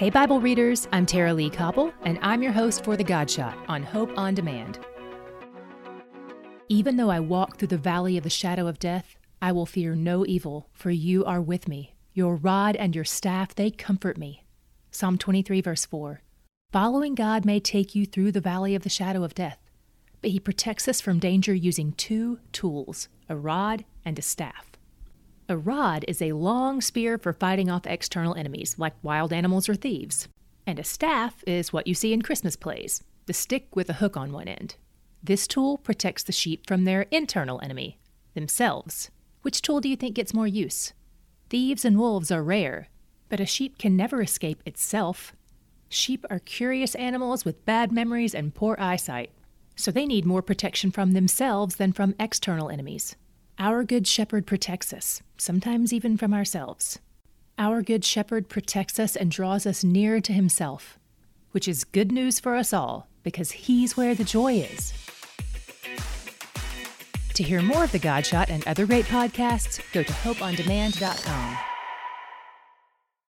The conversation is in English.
Hey, Bible readers, I'm Tara-Leigh Cobble, and I'm your host for The God Shot on Hope on Demand. Even though I walk through the valley of the shadow of death, I will fear no evil, for you are with me. Your rod and your staff, they comfort me. Psalm 23, verse 4. Following God may take you through the valley of the shadow of death, but He protects us from danger using two tools a rod and a staff. A rod is a long spear for fighting off external enemies, like wild animals or thieves. And a staff is what you see in Christmas plays the stick with a hook on one end. This tool protects the sheep from their internal enemy, themselves. Which tool do you think gets more use? Thieves and wolves are rare, but a sheep can never escape itself. Sheep are curious animals with bad memories and poor eyesight, so they need more protection from themselves than from external enemies. Our Good Shepherd protects us, sometimes even from ourselves. Our Good Shepherd protects us and draws us nearer to Himself, which is good news for us all because He's where the joy is. To hear more of The Godshot and other great podcasts, go to hopeondemand.com.